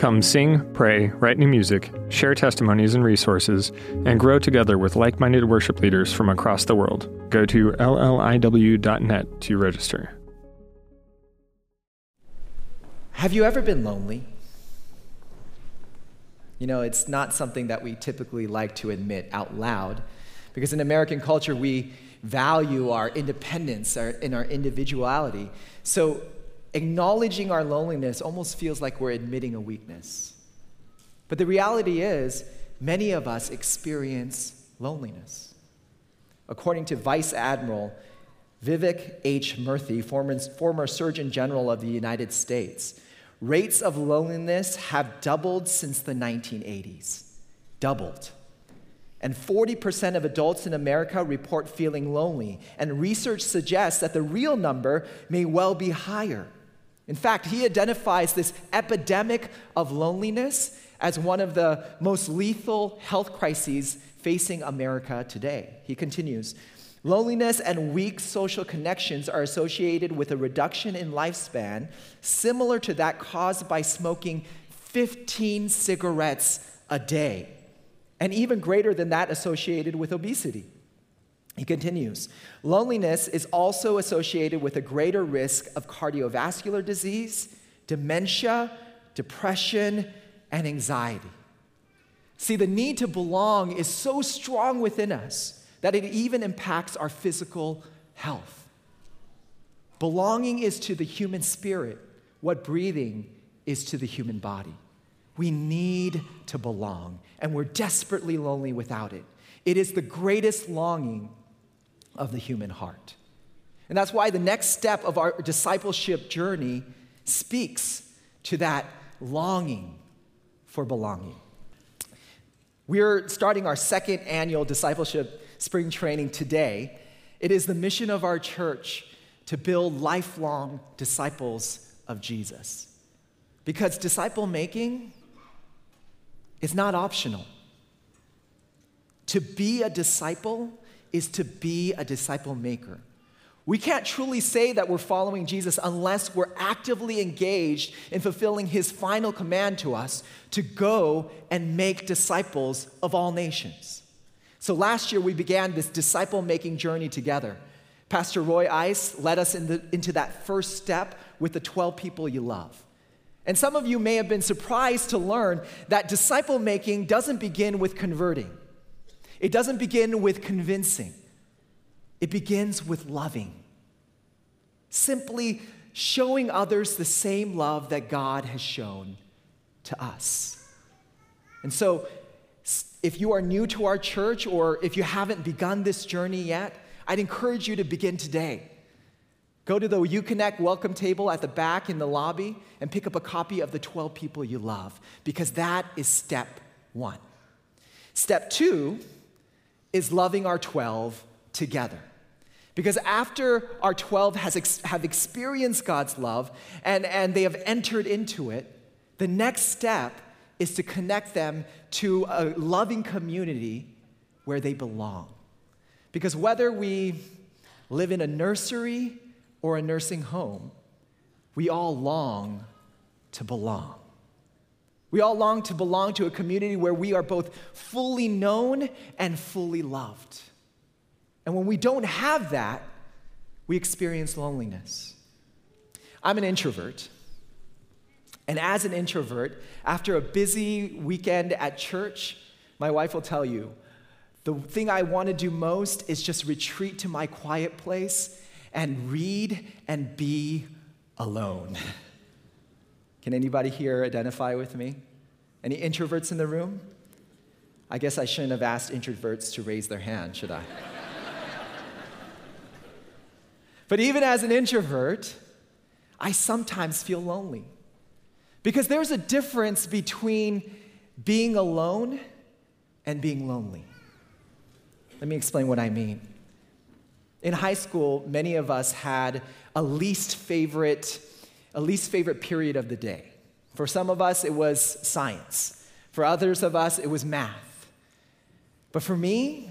Come sing, pray, write new music, share testimonies and resources, and grow together with like minded worship leaders from across the world. Go to lliw.net to register. Have you ever been lonely? You know, it's not something that we typically like to admit out loud because in American culture, we value our independence and our individuality. So, acknowledging our loneliness almost feels like we're admitting a weakness. But the reality is, many of us experience loneliness. According to Vice Admiral Vivek H. Murthy, former, former Surgeon General of the United States, Rates of loneliness have doubled since the 1980s. Doubled. And 40% of adults in America report feeling lonely. And research suggests that the real number may well be higher. In fact, he identifies this epidemic of loneliness as one of the most lethal health crises facing America today. He continues Loneliness and weak social connections are associated with a reduction in lifespan similar to that caused by smoking 15 cigarettes a day, and even greater than that associated with obesity. He continues Loneliness is also associated with a greater risk of cardiovascular disease, dementia, depression, and anxiety. See, the need to belong is so strong within us that it even impacts our physical health. Belonging is to the human spirit what breathing is to the human body. We need to belong, and we're desperately lonely without it. It is the greatest longing of the human heart. And that's why the next step of our discipleship journey speaks to that longing for belonging. We're starting our second annual discipleship spring training today, it is the mission of our church to build lifelong disciples of Jesus. Because disciple making is not optional. To be a disciple is to be a disciple maker. We can't truly say that we're following Jesus unless we're actively engaged in fulfilling his final command to us to go and make disciples of all nations. So last year, we began this disciple making journey together. Pastor Roy Ice led us in the, into that first step with the 12 people you love. And some of you may have been surprised to learn that disciple making doesn't begin with converting, it doesn't begin with convincing, it begins with loving. Simply showing others the same love that God has shown to us. And so if you are new to our church or if you haven't begun this journey yet, I'd encourage you to begin today. Go to the UConnect welcome table at the back in the lobby and pick up a copy of the 12 people you love, because that is step one. Step two is loving our 12 together. Because after our 12 has ex- have experienced God's love and, and they have entered into it, the next step is to connect them to a loving community where they belong. Because whether we live in a nursery or a nursing home, we all long to belong. We all long to belong to a community where we are both fully known and fully loved. And when we don't have that, we experience loneliness. I'm an introvert. And as an introvert, after a busy weekend at church, my wife will tell you the thing I want to do most is just retreat to my quiet place and read and be alone. Can anybody here identify with me? Any introverts in the room? I guess I shouldn't have asked introverts to raise their hand, should I? but even as an introvert, I sometimes feel lonely. Because there's a difference between being alone and being lonely. Let me explain what I mean. In high school, many of us had a least favorite, a least favorite period of the day. For some of us, it was science. For others of us, it was math. But for me,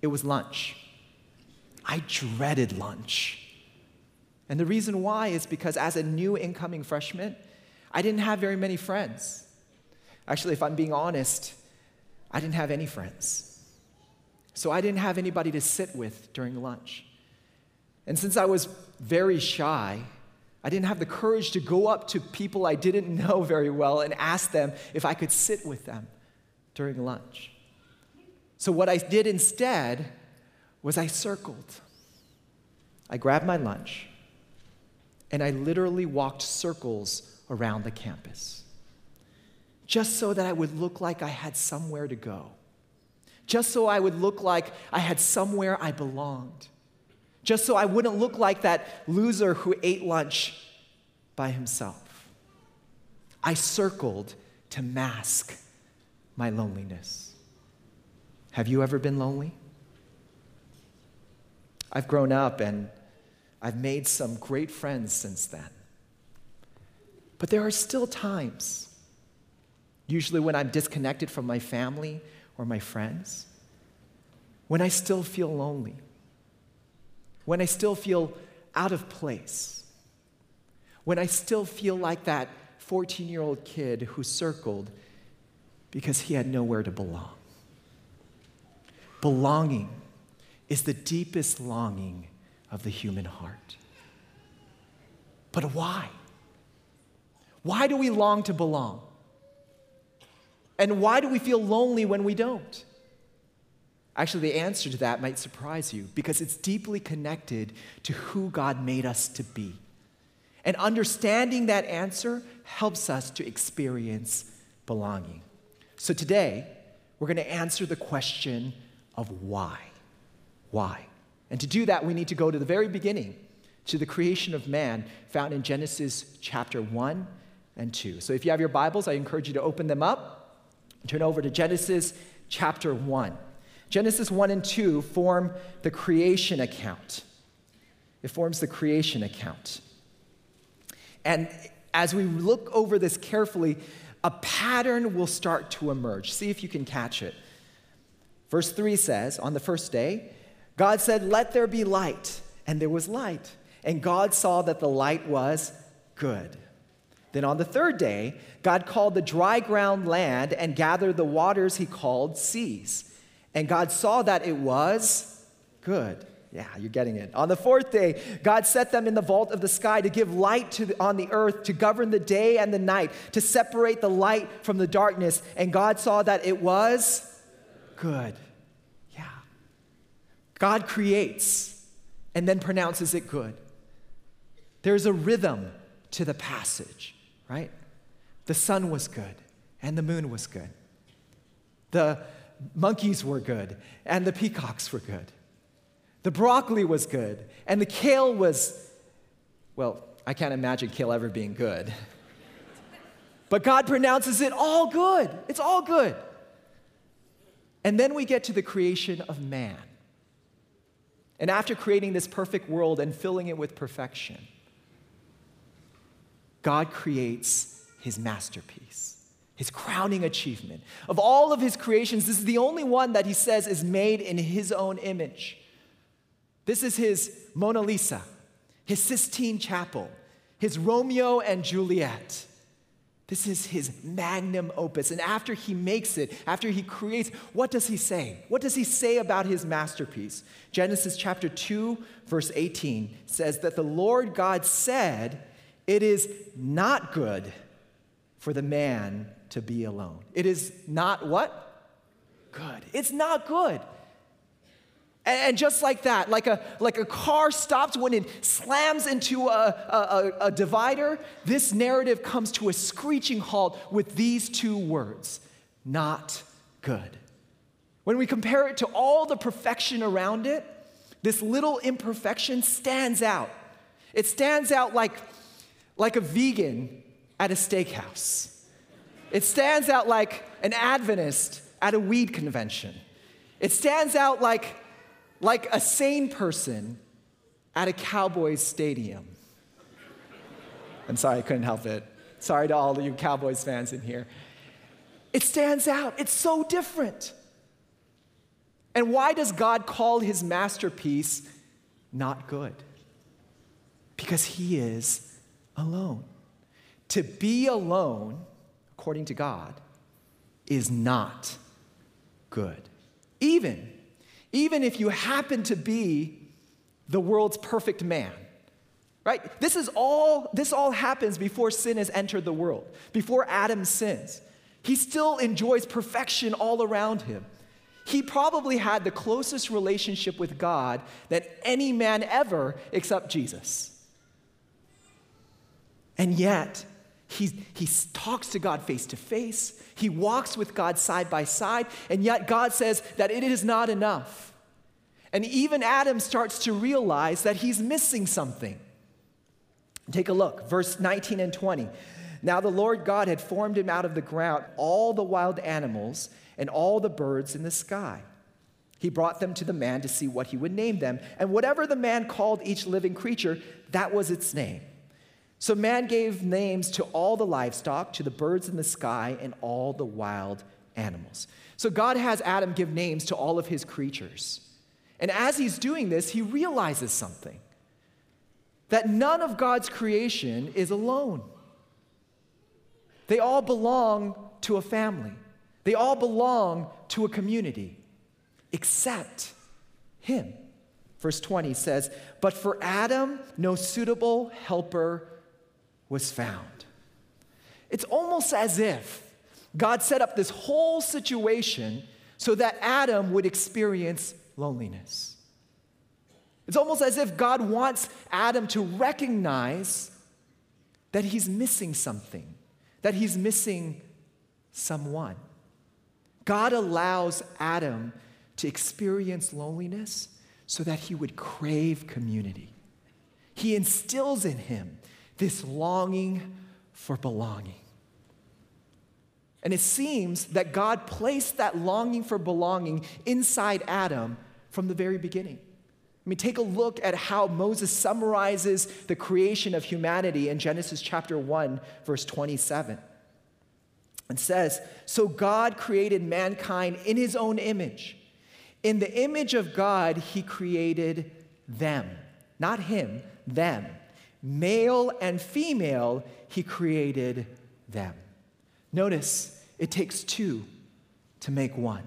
it was lunch. I dreaded lunch. And the reason why is because as a new incoming freshman, I didn't have very many friends. Actually, if I'm being honest, I didn't have any friends. So I didn't have anybody to sit with during lunch. And since I was very shy, I didn't have the courage to go up to people I didn't know very well and ask them if I could sit with them during lunch. So, what I did instead was I circled. I grabbed my lunch and I literally walked circles around the campus just so that I would look like I had somewhere to go just so I would look like I had somewhere I belonged, just so I wouldn't look like that loser who ate lunch by himself. I circled to mask my loneliness. Have you ever been lonely? I've grown up and I've made some great friends since then. But there are still times, usually when I'm disconnected from my family or my friends, when I still feel lonely, when I still feel out of place, when I still feel like that 14 year old kid who circled because he had nowhere to belong. Belonging is the deepest longing of the human heart. But why? Why do we long to belong? And why do we feel lonely when we don't? Actually, the answer to that might surprise you because it's deeply connected to who God made us to be. And understanding that answer helps us to experience belonging. So today, we're going to answer the question of why. Why? And to do that, we need to go to the very beginning, to the creation of man, found in Genesis chapter 1 and 2. So if you have your Bibles, I encourage you to open them up Turn over to Genesis chapter 1. Genesis 1 and 2 form the creation account. It forms the creation account. And as we look over this carefully, a pattern will start to emerge. See if you can catch it. Verse 3 says, On the first day, God said, Let there be light. And there was light. And God saw that the light was good. Then on the third day, God called the dry ground land and gathered the waters he called seas. And God saw that it was good. Yeah, you're getting it. On the fourth day, God set them in the vault of the sky to give light to the, on the earth, to govern the day and the night, to separate the light from the darkness. And God saw that it was good. Yeah. God creates and then pronounces it good. There's a rhythm to the passage right? The sun was good and the moon was good. The monkeys were good and the peacocks were good. The broccoli was good and the kale was, well, I can't imagine kale ever being good. But God pronounces it all good. It's all good. And then we get to the creation of man. And after creating this perfect world and filling it with perfection, God creates his masterpiece, his crowning achievement. Of all of his creations, this is the only one that he says is made in his own image. This is his Mona Lisa, his Sistine Chapel, his Romeo and Juliet. This is his magnum opus. And after he makes it, after he creates, what does he say? What does he say about his masterpiece? Genesis chapter 2, verse 18 says that the Lord God said, it is not good for the man to be alone. It is not what? Good. It's not good. And just like that, like a, like a car stops when it slams into a, a, a, divider, this narrative comes to a screeching halt with these two words not good. When we compare it to all the perfection around it, this little imperfection stands out. It stands out like like a vegan at a steakhouse. It stands out like an Adventist at a weed convention. It stands out like, like a sane person at a Cowboys stadium. I'm sorry, I couldn't help it. Sorry to all you Cowboys fans in here. It stands out. It's so different. And why does God call his masterpiece not good? Because he is alone. To be alone, according to God, is not good. Even, even if you happen to be the world's perfect man. Right? This is all this all happens before sin has entered the world, before Adam sins. He still enjoys perfection all around him. He probably had the closest relationship with God that any man ever except Jesus. And yet, he, he talks to God face to face. He walks with God side by side. And yet, God says that it is not enough. And even Adam starts to realize that he's missing something. Take a look, verse 19 and 20. Now the Lord God had formed him out of the ground all the wild animals and all the birds in the sky. He brought them to the man to see what he would name them. And whatever the man called each living creature, that was its name. So man gave names to all the livestock, to the birds in the sky, and all the wild animals. So God has Adam give names to all of his creatures. And as he's doing this, he realizes something that none of God's creation is alone. They all belong to a family, they all belong to a community, except him. Verse 20 says, But for Adam, no suitable helper was found. It's almost as if God set up this whole situation so that Adam would experience loneliness. It's almost as if God wants Adam to recognize that he's missing something, that he's missing someone. God allows Adam to experience loneliness so that he would crave community. He instills in him this longing for belonging. And it seems that God placed that longing for belonging inside Adam from the very beginning. I mean, take a look at how Moses summarizes the creation of humanity in Genesis chapter 1, verse 27. It says, So God created mankind in his own image. In the image of God, he created them. Not him, them. Male and female, he created them. Notice, it takes two to make one,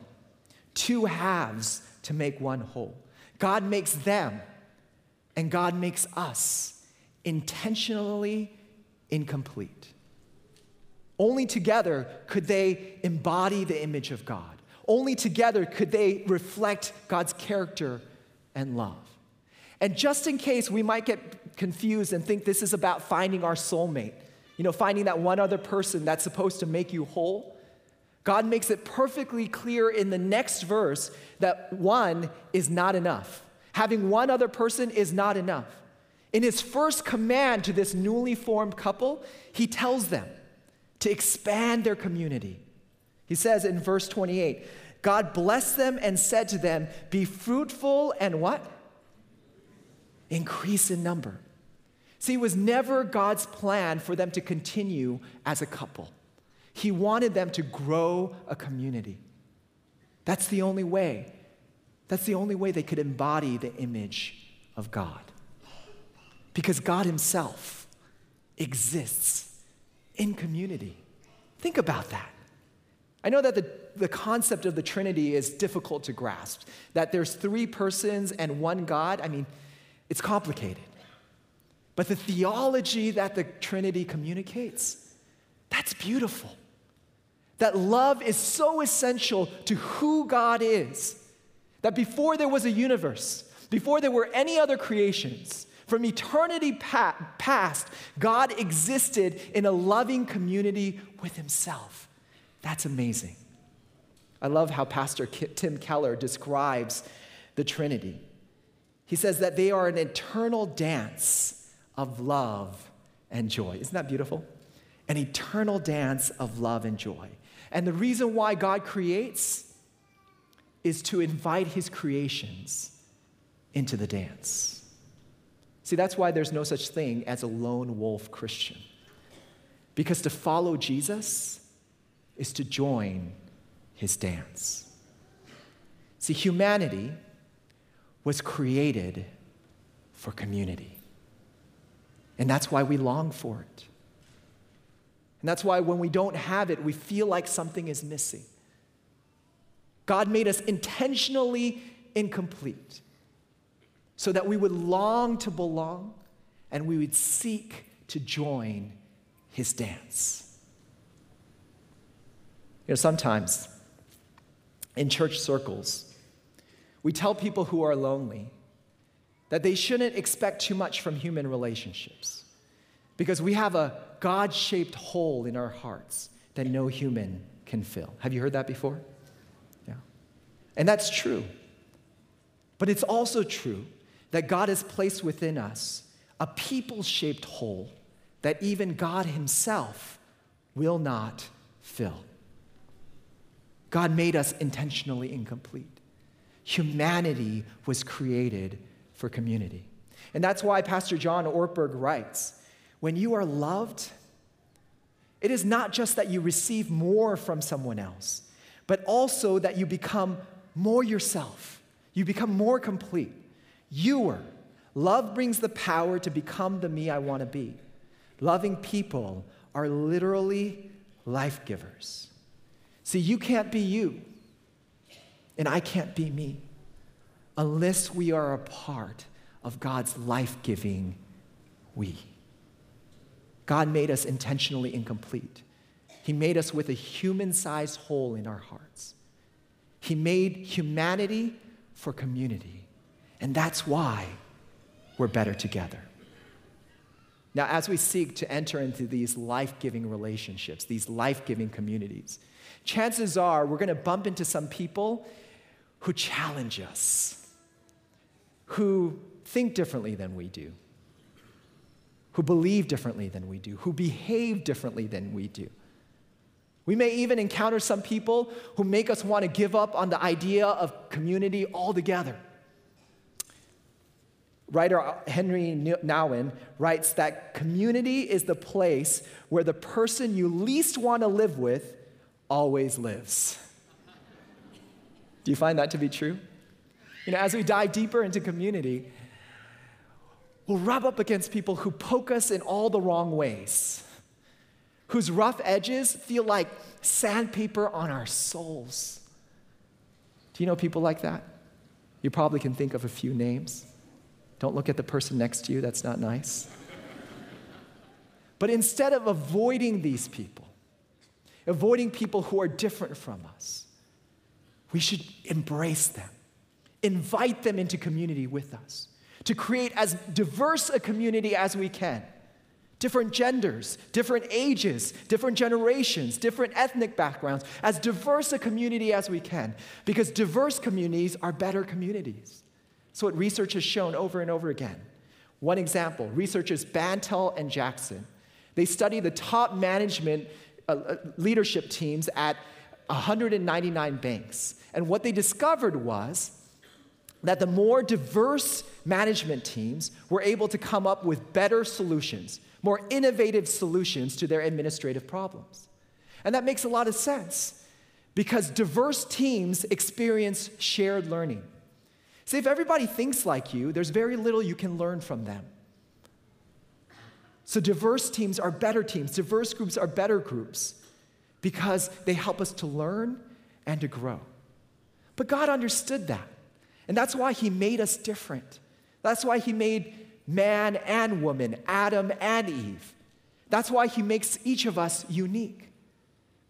two halves to make one whole. God makes them, and God makes us intentionally incomplete. Only together could they embody the image of God. Only together could they reflect God's character and love. And just in case we might get confused and think this is about finding our soulmate, you know, finding that one other person that's supposed to make you whole, God makes it perfectly clear in the next verse that one is not enough. Having one other person is not enough. In his first command to this newly formed couple, he tells them to expand their community. He says in verse 28 God blessed them and said to them, Be fruitful and what? Increase in number. See, it was never God's plan for them to continue as a couple. He wanted them to grow a community. That's the only way. That's the only way they could embody the image of God. Because God Himself exists in community. Think about that. I know that the, the concept of the Trinity is difficult to grasp, that there's three persons and one God. I mean, it's complicated. But the theology that the Trinity communicates, that's beautiful that love is so essential to who God is that before there was a universe, before there were any other creations, from eternity past, God existed in a loving community with Himself. That's amazing. I love how Pastor Tim Keller describes the Trinity. He says that they are an eternal dance of love and joy. Isn't that beautiful? An eternal dance of love and joy. And the reason why God creates is to invite his creations into the dance. See, that's why there's no such thing as a lone wolf Christian. Because to follow Jesus is to join his dance. See, humanity was created for community. And that's why we long for it. And that's why when we don't have it, we feel like something is missing. God made us intentionally incomplete so that we would long to belong and we would seek to join his dance. You know, sometimes in church circles, we tell people who are lonely that they shouldn't expect too much from human relationships because we have a God shaped hole in our hearts that no human can fill. Have you heard that before? Yeah. And that's true. But it's also true that God has placed within us a people shaped hole that even God Himself will not fill. God made us intentionally incomplete. Humanity was created for community. And that's why Pastor John Ortberg writes when you are loved, it is not just that you receive more from someone else, but also that you become more yourself. You become more complete. You are. Love brings the power to become the me I want to be. Loving people are literally life givers. See, you can't be you, and I can't be me, unless we are a part of God's life giving we. God made us intentionally incomplete. He made us with a human sized hole in our hearts. He made humanity for community. And that's why we're better together. Now, as we seek to enter into these life giving relationships, these life giving communities, chances are we're going to bump into some people who challenge us, who think differently than we do, who believe differently than we do, who behave differently than we do. We may even encounter some people who make us want to give up on the idea of community altogether. Writer Henry Nouwen writes that community is the place where the person you least want to live with always lives. Do you find that to be true? You know, as we dive deeper into community, we'll rub up against people who poke us in all the wrong ways, whose rough edges feel like sandpaper on our souls. Do you know people like that? You probably can think of a few names. Don't look at the person next to you, that's not nice. but instead of avoiding these people, avoiding people who are different from us, we should embrace them, invite them into community with us, to create as diverse a community as we can. Different genders, different ages, different generations, different ethnic backgrounds, as diverse a community as we can, because diverse communities are better communities. So, what research has shown over and over again. One example researchers Bantel and Jackson. They study the top management uh, uh leadership teams at 199 banks. And what they discovered was that the more diverse management teams were able to come up with better solutions, more innovative solutions to their administrative problems. And that makes a lot of sense because diverse teams experience shared learning. See, if everybody thinks like you, there's very little you can learn from them. So, diverse teams are better teams, diverse groups are better groups because they help us to learn and to grow. But God understood that. And that's why He made us different. That's why He made man and woman, Adam and Eve. That's why He makes each of us unique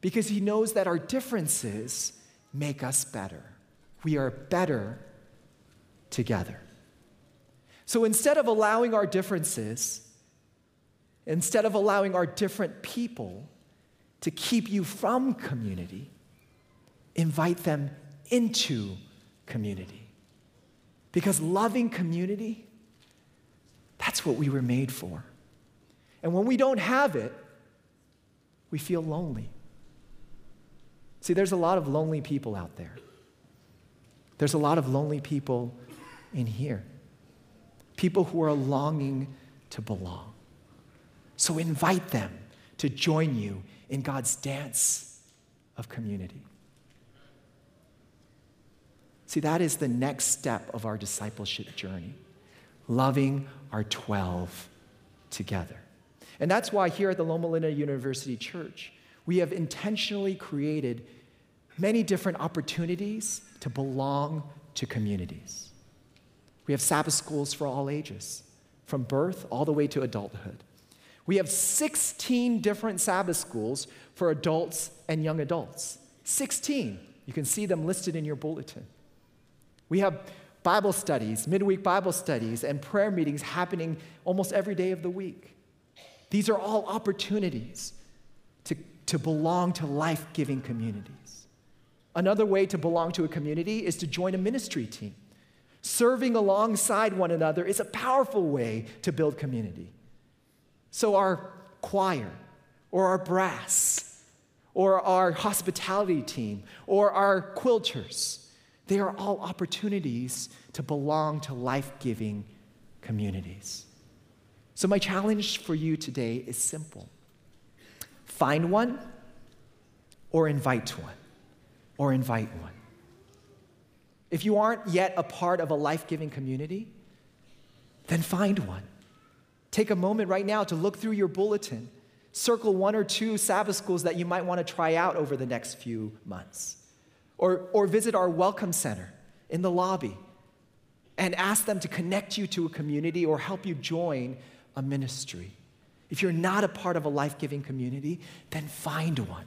because He knows that our differences make us better. We are better together. So instead of allowing our differences, instead of allowing our different people to keep you from community, invite them into community. Because loving community, that's what we were made for. And when we don't have it, we feel lonely. See, there's a lot of lonely people out there. There's a lot of lonely people in here, people who are longing to belong. So invite them to join you in God's dance of community. See, that is the next step of our discipleship journey loving our 12 together. And that's why here at the Loma Linda University Church, we have intentionally created many different opportunities to belong to communities. We have Sabbath schools for all ages, from birth all the way to adulthood. We have 16 different Sabbath schools for adults and young adults. 16. You can see them listed in your bulletin. We have Bible studies, midweek Bible studies, and prayer meetings happening almost every day of the week. These are all opportunities to, to belong to life giving communities. Another way to belong to a community is to join a ministry team. Serving alongside one another is a powerful way to build community. So, our choir, or our brass, or our hospitality team, or our quilters, they are all opportunities to belong to life giving communities. So, my challenge for you today is simple find one, or invite one, or invite one. If you aren't yet a part of a life giving community, then find one. Take a moment right now to look through your bulletin. Circle one or two Sabbath schools that you might want to try out over the next few months. Or, or visit our Welcome Center in the lobby and ask them to connect you to a community or help you join a ministry. If you're not a part of a life giving community, then find one.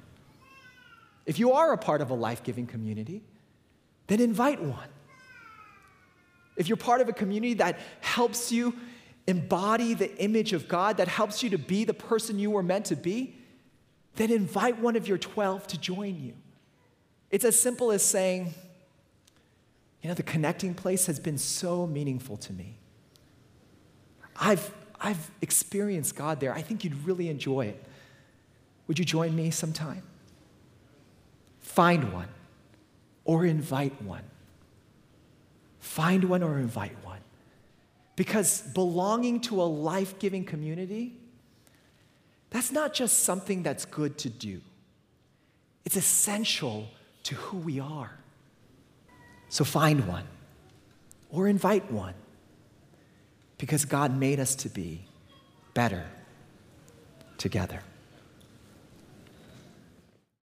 If you are a part of a life giving community, then invite one. If you're part of a community that helps you embody the image of God, that helps you to be the person you were meant to be, then invite one of your 12 to join you. It's as simple as saying, you know, the connecting place has been so meaningful to me. I've, I've experienced God there. I think you'd really enjoy it. Would you join me sometime? Find one or invite one. Find one or invite one. Because belonging to a life giving community, that's not just something that's good to do, it's essential to who we are. So find one or invite one because God made us to be better together.